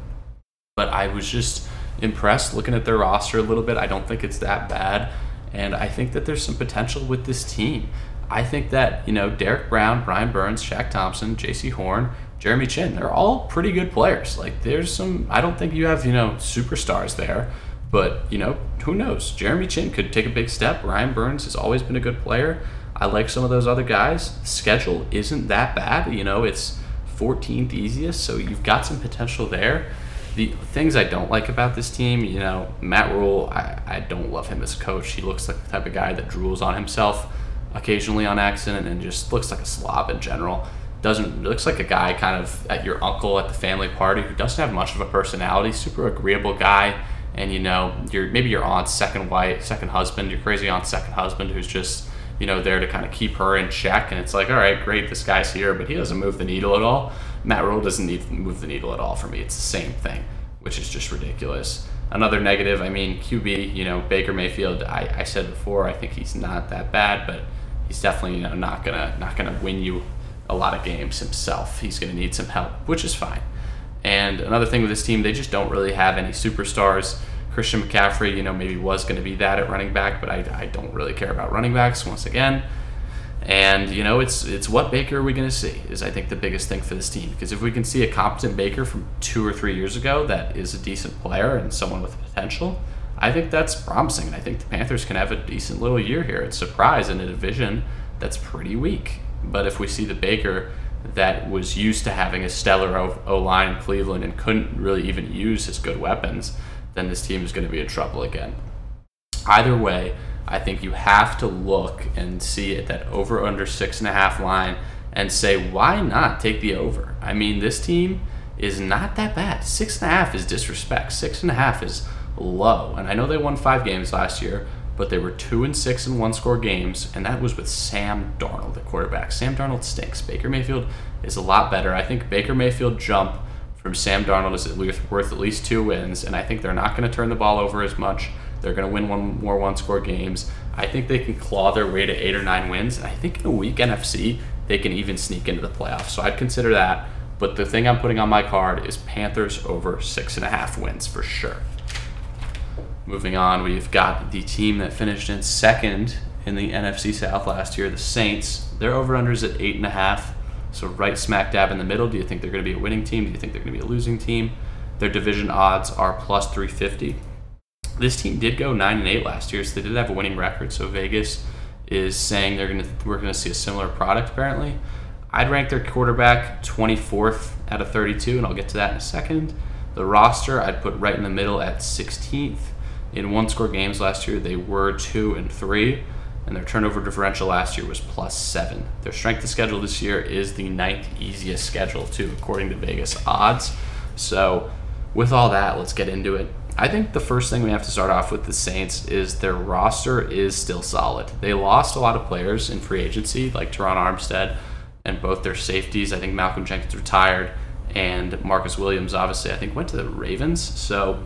But I was just impressed looking at their roster a little bit. I don't think it's that bad. And I think that there's some potential with this team. I think that, you know, Derrick Brown, Brian Burns, Shaq Thompson, Jaycee Horn, Jeremy Chinn, they're all pretty good players. Like, there's some, I don't think you have, you know, superstars there. But, you know, who knows? Jeremy Chinn could take a big step. Ryan Burns has always been a good player. I like some of those other guys. Schedule isn't that bad. You know, it's 14th easiest, so you've got some potential there the things I don't like about this team, you know, Matt Rhule, I, I don't love him as a coach. He looks like the type of guy that drools on himself occasionally on accident and just looks like a slob in general. Doesn't looks like a guy kind of at your uncle at the family party who doesn't have much of a personality, super agreeable guy, and you know your maybe your aunt's second wife, second husband, your crazy aunt's second husband, who's just you know there to kind of keep her in check. And it's like, all right, great, this guy's here, but he doesn't move the needle at all. Matt Rhule doesn't need to move the needle at all for me. It's the same thing, which is just ridiculous. Another negative, I mean, QB, you know, Baker Mayfield. I, I said before, I think he's not that bad, but he's definitely you know not gonna not gonna win you a lot of games himself. He's gonna need some help, which is fine. And another thing with this team, they just don't really have any superstars. Christian McCaffrey, you know, maybe was going to be that at running back, but I, I don't really care about running backs once again. And you know, it's it's what Baker are we going to see is I think the biggest thing for this team because if we can see a competent Baker from two or three years ago that is a decent player and someone with potential, I think that's promising. And I think the Panthers can have a decent little year here. It's a surprise in a division that's pretty weak. But if we see the Baker that was used to having a stellar O line in Cleveland and couldn't really even use his good weapons, then this team is going to be in trouble again. Either way, I think you have to look and see at that over under six and a half line and say, why not take the over? I mean, this team is not that bad. Six and a half is disrespect. Six and a half is low. And I know they won five games last year, but they were two and six in one score games, and that was with Sam Darnold, the quarterback. Sam Darnold stinks. Baker Mayfield is a lot better. I think Baker Mayfield jump from Sam Darnold is at least worth at least two wins, and I think they're not going to turn the ball over as much. They're going to win one more one score games. I think they can claw their way to eight or nine wins, and I think in a weak NFC they can even sneak into the playoffs. So I'd consider that. But the thing I'm putting on my card is Panthers over six and a half wins for sure. Moving on, we've got the team that finished in second in the NFC South last year, the Saints. Their over unders at eight and a half. So right smack dab in the middle. Do you think they're going to be a winning team? Do you think they're going to be a losing team? Their division odds are plus 350. This team did go nine and eight last year, so they did have a winning record. So Vegas is saying they're going to we're going to see a similar product apparently. I'd rank their quarterback 24th out of 32, and I'll get to that in a second. The roster I'd put right in the middle at 16th in one score games last year, they were two and three, and their turnover differential last year was plus seven. Their strength of schedule this year is the ninth easiest schedule, too, according to Vegas odds. So, with all that, let's get into it. I think the first thing we have to start off with the Saints is their roster is still solid. They lost a lot of players in free agency, like Terron Armstead, and both their safeties. I think Malcolm Jenkins retired, and Marcus Williams, obviously, I think went to the Ravens. So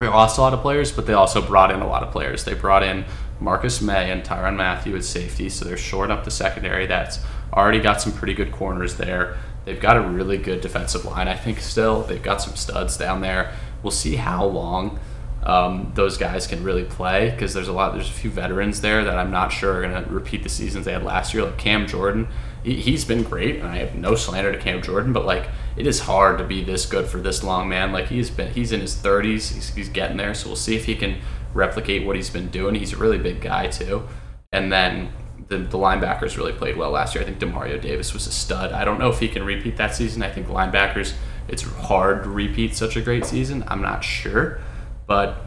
they lost a lot of players, but they also brought in a lot of players. They brought in Marcus Maye and Tyrann Mathieu at safety, so they're short up the secondary. That's already got some pretty good corners there. They've got a really good defensive line, I think, still. They've got some studs down there. We'll see how long um, those guys can really play because there's a lot, there's a few veterans there that I'm not sure are going to repeat the seasons they had last year. Like Cam Jordan, he, he's been great, and I have no slander to Cam Jordan, but like it is hard to be this good for this long, man. Like he's been, he's in his 30s, he's, he's getting there. So we'll see if he can replicate what he's been doing. He's a really big guy too, and then the, the linebackers really played well last year. I think Demario Davis was a stud. I don't know if he can repeat that season. I think linebackers, it's hard to repeat such a great season. I'm not sure, but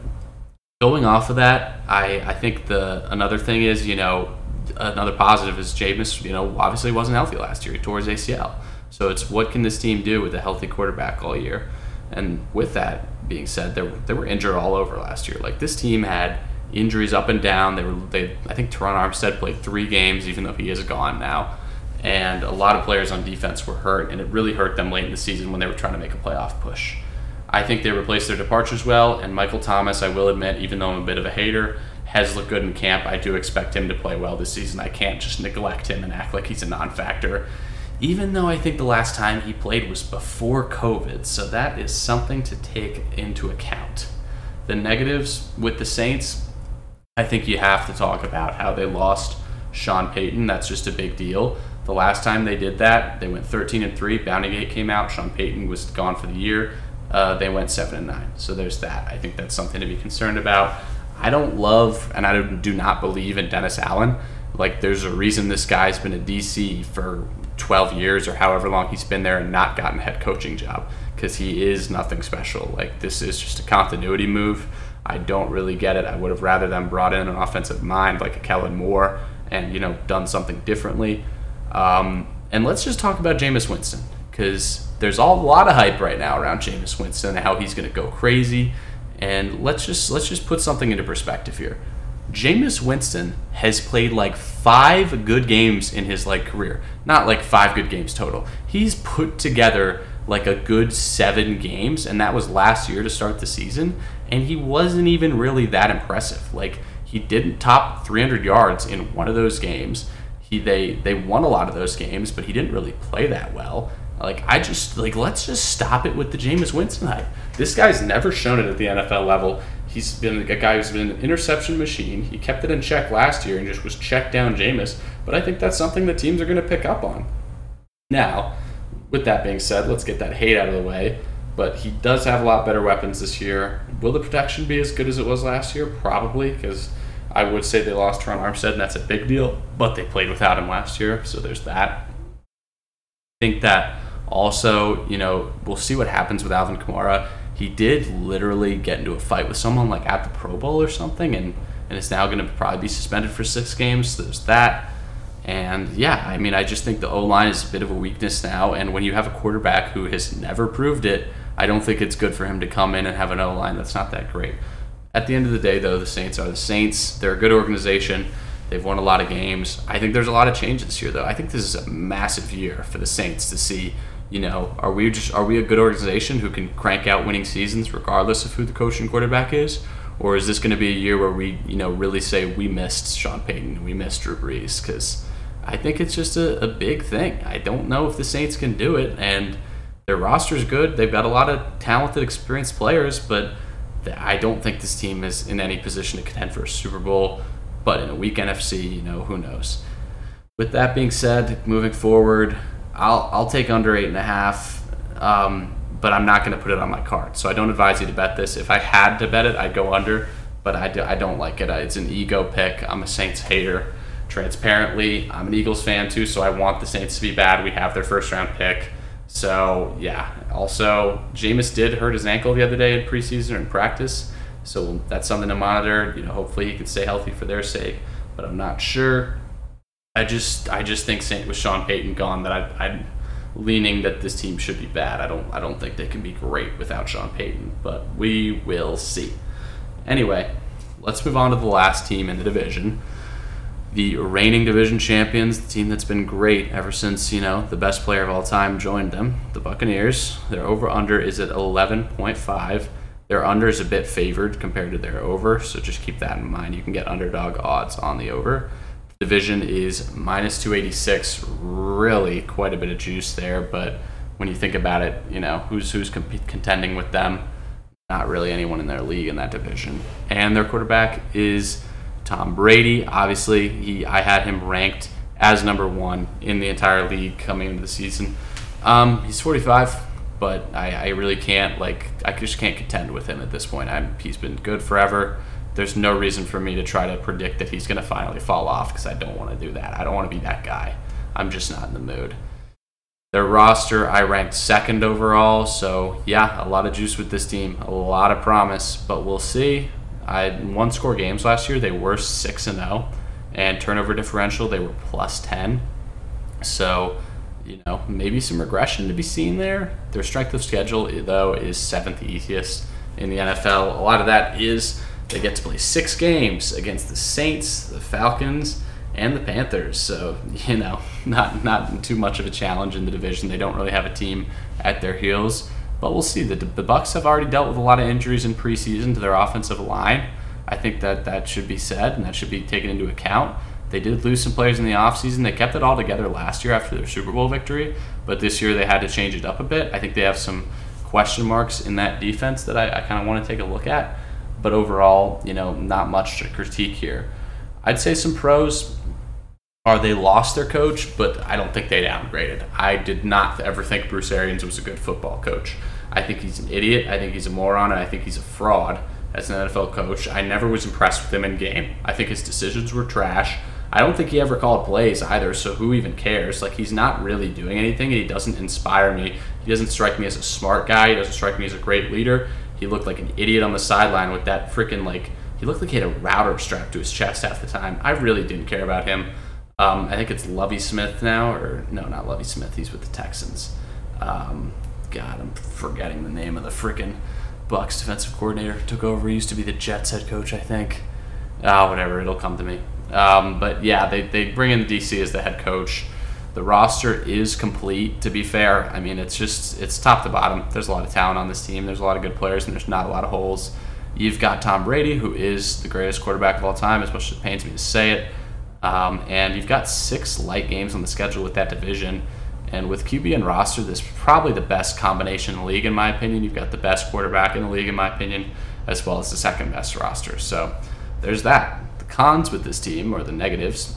going off of that, I, I think the another thing is you know another positive is Jameis. You know obviously wasn't healthy last year. He tore his ACL. So it's what can this team do with a healthy quarterback all year? And with that being said, they, they were injured all over last year. Like this team had injuries up and down. They were they I think Terron Armstead played three games, even though he is gone now. And a lot of players on defense were hurt, and it really hurt them late in the season when they were trying to make a playoff push. I think they replaced their departures well, and Michael Thomas, I will admit, even though I'm a bit of a hater, has looked good in camp. I do expect him to play well this season. I can't just neglect him and act like he's a non factor even though I think the last time he played was before COVID, so that is something to take into account. The negatives with the Saints, I think you have to talk about how they lost Sean Payton. That's just a big deal. The last time they did that, they went 13 and 3. Bountygate came out. Sean Payton was gone for the year. Uh, they went 7 and 9. So there's that. I think that's something to be concerned about. I don't love and I do not believe in Dennis Allen. Like, there's a reason this guy's been a DC for 12 years or however long he's been there and not gotten a head coaching job because he is nothing special. Like this is just a continuity move. I don't really get it. I would have rather them brought in an offensive mind like a Kellen Moore and you know done something differently. Um, and let's just talk about Jameis Winston because there's a lot of hype right now around Jameis Winston and how he's going to go crazy And let's just let's just put something into perspective here. Jameis Winston has played like five good games in his like career. Not like five good games total. He's put together like a good seven games, and that was last year to start the season. And he wasn't even really that impressive. Like he didn't top 300 yards in one of those games. He they they won a lot of those games, but he didn't really play that well. Like I just like let's just stop it with the Jameis Winston hype. This guy's never shown it at the NFL level. He's been a guy who's been an interception machine. He kept it in check last year and just was checked down Jameis. But I think that's something that teams are going to pick up on. Now, with that being said, let's get that hate out of the way. But he does have a lot better weapons this year. Will the protection be as good as it was last year? Probably, because I would say they lost Terron Armstead, and that's a big deal. But they played without him last year, so there's that. I think that also, you know, we'll see what happens with Alvin Kamara. He did literally get into a fight with someone like at the Pro Bowl or something, and, and is now going to probably be suspended for six games. There's that. And yeah, I mean, I just think the O line is a bit of a weakness now. And when you have a quarterback who has never proved it, I don't think it's good for him to come in and have an O line that's not that great. At the end of the day, though, the Saints are the Saints. They're a good organization. They've won a lot of games. I think there's a lot of change this year, though. I think this is a massive year for the Saints to see. You know, are we just are we a good organization who can crank out winning seasons regardless of who the coach and quarterback is, or is this going to be a year where we you know really say we missed Sean Payton, we missed Drew Brees? Because I think it's just a, a big thing. I don't know if the Saints can do it, and their roster's good. They've got a lot of talented, experienced players, but I don't think this team is in any position to contend for a Super Bowl. But in a weak NFC, you know, who knows? With that being said, moving forward, I'll I'll take under eight and a half, um, but I'm not going to put it on my card. So I don't advise you to bet this. If I had to bet it, I'd go under, but I, do, I don't like it. It's an ego pick. I'm a Saints hater. Transparently, I'm an Eagles fan too, so I want the Saints to be bad. We have their first round pick. So yeah. Also, Jameis did hurt his ankle the other day in preseason in practice, so that's something to monitor. You know, hopefully he can stay healthy for their sake, but I'm not sure. I just I just think with Sean Payton gone that I, I'm leaning that this team should be bad. I don't I don't think they can be great without Sean Payton, but we will see. Anyway, let's move on to the last team in the division the reigning division champions, the team that's been great ever since, you know, the best player of all time joined them, the Buccaneers. Their over under is at 11.5. Their under is a bit favored compared to their over, so just keep that in mind. You can get underdog odds on the over. Division is minus 286, really quite a bit of juice there, but when you think about it, you know, who's who's comp- contending with them? Not really anyone in their league in that division. And their quarterback is Tom Brady. Obviously, he I had him ranked as number one in the entire league coming into the season. Um, he's 45, but I, I really can't like I just can't contend with him at this point. I'm, he's been good forever. There's no reason for me to try to predict that he's going to finally fall off because I don't want to do that. I don't want to be that guy. I'm just not in the mood. Their roster, I ranked second overall, so yeah, a lot of juice with this team, a lot of promise, but we'll see. I one score games last year. They were six and zero, oh, and turnover differential they were plus ten. So, you know, maybe some regression to be seen there. Their strength of schedule though is seventh easiest in the NFL. A lot of that is they get to play six games against the Saints, the Falcons, and the Panthers. So you know, not not too much of a challenge in the division. They don't really have a team at their heels. But we'll see. The, the Bucs have already dealt with a lot of injuries in preseason to their offensive line. I think that that should be said and that should be taken into account. They did lose some players in the offseason. They kept it all together last year after their Super Bowl victory, but this year they had to change it up a bit. I think they have some question marks in that defense that I, I kind of want to take a look at. But overall, you know, not much to critique here. I'd say some pros are they lost their coach, but I don't think they downgraded. I did not ever think Bruce Arians was a good football coach. I think he's an idiot. I think he's a moron, and I think he's a fraud as an NFL coach. I never was impressed with him in game. I think his decisions were trash. I don't think he ever called plays either, so who even cares? Like, he's not really doing anything, and he doesn't inspire me. He doesn't strike me as a smart guy. He doesn't strike me as a great leader. He looked like an idiot on the sideline with that freaking, like, he looked like he had a router strapped to his chest half the time. I really didn't care about him. Um, I think it's Lovie Smith now, or no, not Lovie Smith. He's with the Texans. Um, God, I'm forgetting the name of the freaking Bucs defensive coordinator took over. He used to be the Jets head coach, I think. Ah, whatever. It'll come to me. Um, but yeah, they, they bring in the DC as the head coach. The roster is complete. To be fair, I mean it's just it's top to bottom. There's a lot of talent on this team. There's a lot of good players, and there's not a lot of holes. You've got Tom Brady, who is the greatest quarterback of all time, as much as it pains me to say it. Um, and you've got six light games on the schedule with that division. And with QB and roster, this is probably the best combination in the league, in my opinion. You've got the best quarterback in the league, in my opinion, as well as the second best roster. So there's that. The cons with this team, or the negatives,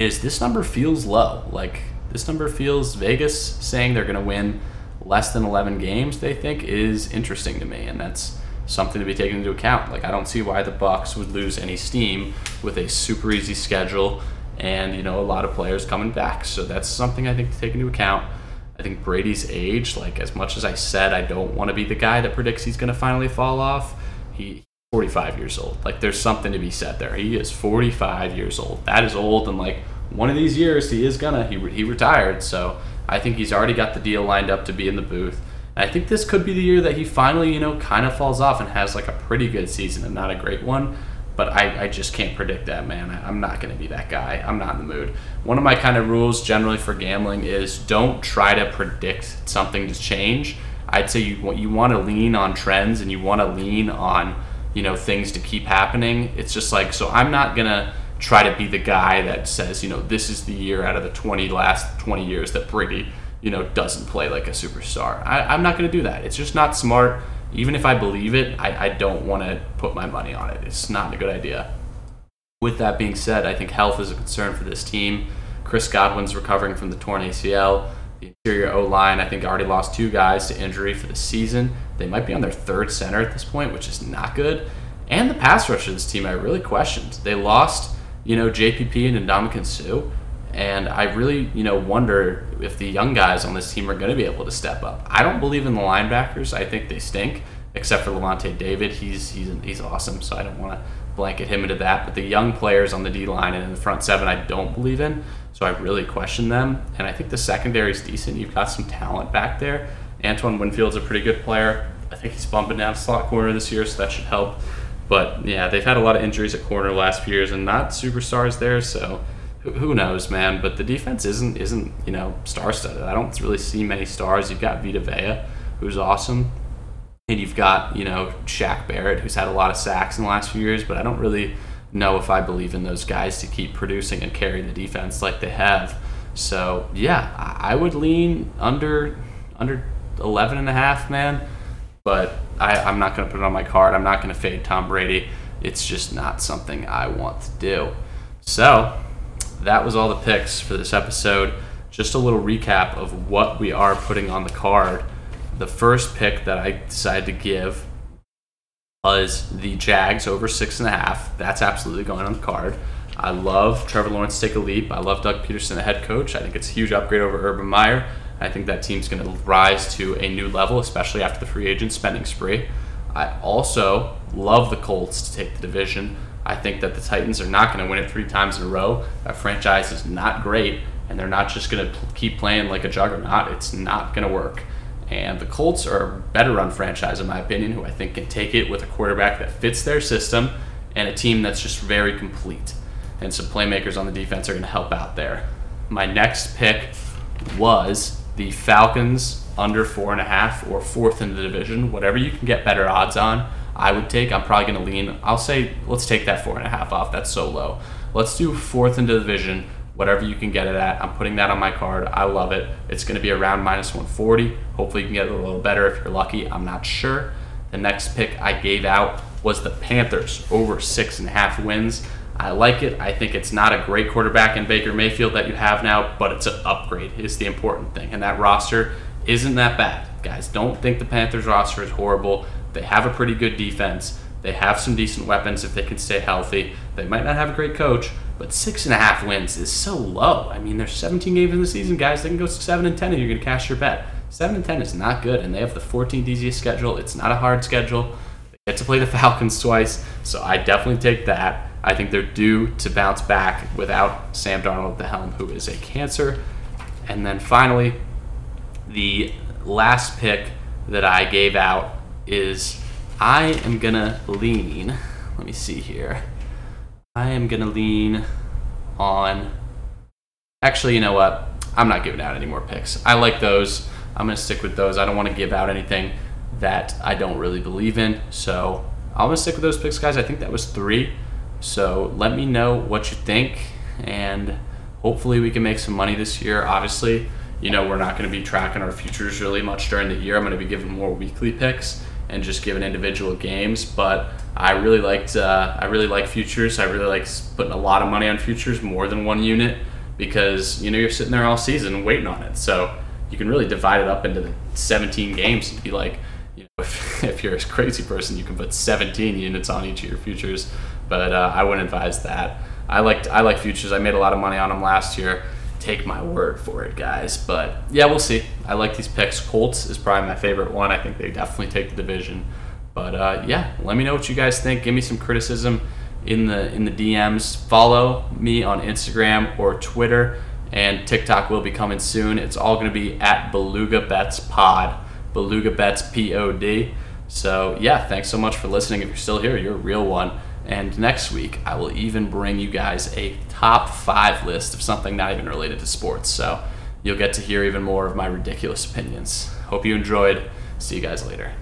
is this number feels low. Like, this number feels Vegas saying they're going to win less than 11 games, they think is interesting to me. And that's something to be taken into account. Like, I don't see why the Bucs would lose any steam with a super easy schedule and you know a lot of players coming back. So that's something I think to take into account. I think Brady's age, like as much as I said, I don't want to be the guy that predicts he's going to finally fall off. He 45 years old. Like there's something to be said there. He is 45 years old. That is old, and like one of these years he is gonna he he retired. So I think he's already got the deal lined up to be in the booth. And I think this could be the year that he finally you know kind of falls off and has like a pretty good season and not a great one but I, I just can't predict that, man. I, am not going to be that guy. I'm not in the mood. One of my kind of rules generally for gambling is don't try to predict something to change. I'd say you you want to lean on trends and you want to lean on you know things to keep happening. It's just like so. I'm not gonna try to be the guy that says you know this is the year out of the 20 last 20 years that Brady you know doesn't play like a superstar. I, I'm not gonna do that. It's just not smart even if I believe it, I, I don't want to put my money on it. It's not a good idea. With that being said, I think health is a concern for this team. Chris Godwin's recovering from the torn ACL. The interior O line, I think, already lost two guys to injury for the season. They might be on their third center at this point, which is not good. And the pass rush of this team, I really questioned. They lost, you know, JPP and Ndamukong Suh. And I really, you know, wonder if the young guys on this team are going to be able to step up. I don't believe in the linebackers. I think they stink, except for Lavonte David. He's he's he's awesome, so I don't want to blanket him into that. But the young players on the D line and in the front seven, I don't believe in. So I really question them. And I think the secondary is decent. You've got some talent back there. Antoine Winfield's a pretty good player. I think he's bumping down slot corner this year, so that should help. But yeah, they've had a lot of injuries at corner last few years and not superstars there, so who knows, man? But the defense isn't isn't you know star studded. I don't really see many stars. You've got Vita Vea, who's awesome, and you've got you know Shaq Barrett, who's had a lot of sacks in the last few years. But I don't really know if I believe in those guys to keep producing and carry the defense like they have. So yeah, I would lean under under 11 and a half, man. But I, I'm not going to put it on my card. I'm not going to fade Tom Brady. It's just not something I want to do. So that was all the picks for this episode. Just a little recap of what we are putting on the card. The first pick that I decided to give was the Jags over six and a half. That's absolutely going on the card. I love Trevor Lawrence take a leap. I love Doug Pederson, the head coach. I think it's a huge upgrade over Urban Meyer. I think that team's going to rise to a new level, especially after the free agent spending spree. I also love the Colts to take the division. I think that the Titans are not going to win it three times in a row. That franchise is not great, and they're not just going to keep playing like a juggernaut. It's not going to work. And the Colts are a better run franchise, in my opinion, who I think can take it with a quarterback that fits their system and a team that's just very complete. And some playmakers on the defense are going to help out there. My next pick was the Falcons under four and a half or fourth in the division, whatever you can get better odds on. I would take. I'm probably going to lean. I'll say let's take that four and a half off. That's so low. Let's do fourth in the division. Whatever you can get it at. I'm putting that on my card. I love it. It's going to be around minus 140. Hopefully, you can get a little better if you're lucky. I'm not sure. The next pick I gave out was the Panthers over six and a half wins. I like it. I think it's not a great quarterback in Baker Mayfield that you have now, but it's an upgrade, is the important thing. And that roster isn't that bad. Guys, don't think the Panthers roster is horrible. They have a pretty good defense. They have some decent weapons if they can stay healthy. They might not have a great coach, but six and a half wins is so low. I mean, there's 17 games in the season, guys. They can go seven and 10, and you're going to cash your bet. Seven and 10 is not good, and they have the 14th easiest schedule. It's not a hard schedule. They get to play the Falcons twice, so I definitely take that. I think they're due to bounce back without Sam Darnold at the helm, who is a cancer. And then finally, the last pick that I gave out is I am gonna lean. Let me see here. I am gonna lean on. Actually, you know what? I'm not giving out any more picks. I like those. I'm gonna stick with those. I don't want to give out anything that I don't really believe in. So I'm gonna stick with those picks, guys. I think that was three. So let me know what you think, and hopefully we can make some money this year. Obviously, you know we're not going to be tracking our futures really much during the year. I'm going to be giving more weekly picks and just giving individual games. But I really liked uh, I really like futures. I really like putting a lot of money on futures, more than one unit, because you know you're sitting there all season waiting on it. So you can really divide it up into the 17 games and be like, you know, if, if you're a crazy person, you can put 17 units on each of your futures. But uh, I wouldn't advise that. I liked I like futures. I made a lot of money on them last year. Take my word for it, guys. But yeah, we'll see. I like these picks. Colts is probably my favorite one. I think they definitely take the division. But uh, yeah, let me know what you guys think. Give me some criticism in the in the DMs. Follow me on Instagram or Twitter, and TikTok will be coming soon. It's all going to be at Beluga Bets Pod. Beluga Bets P O D. So yeah, thanks so much for listening. If you're still here, you're a real one. And next week, I will even bring you guys a top five list of something not even related to sports. So you'll get to hear even more of my ridiculous opinions. Hope you enjoyed. See you guys later.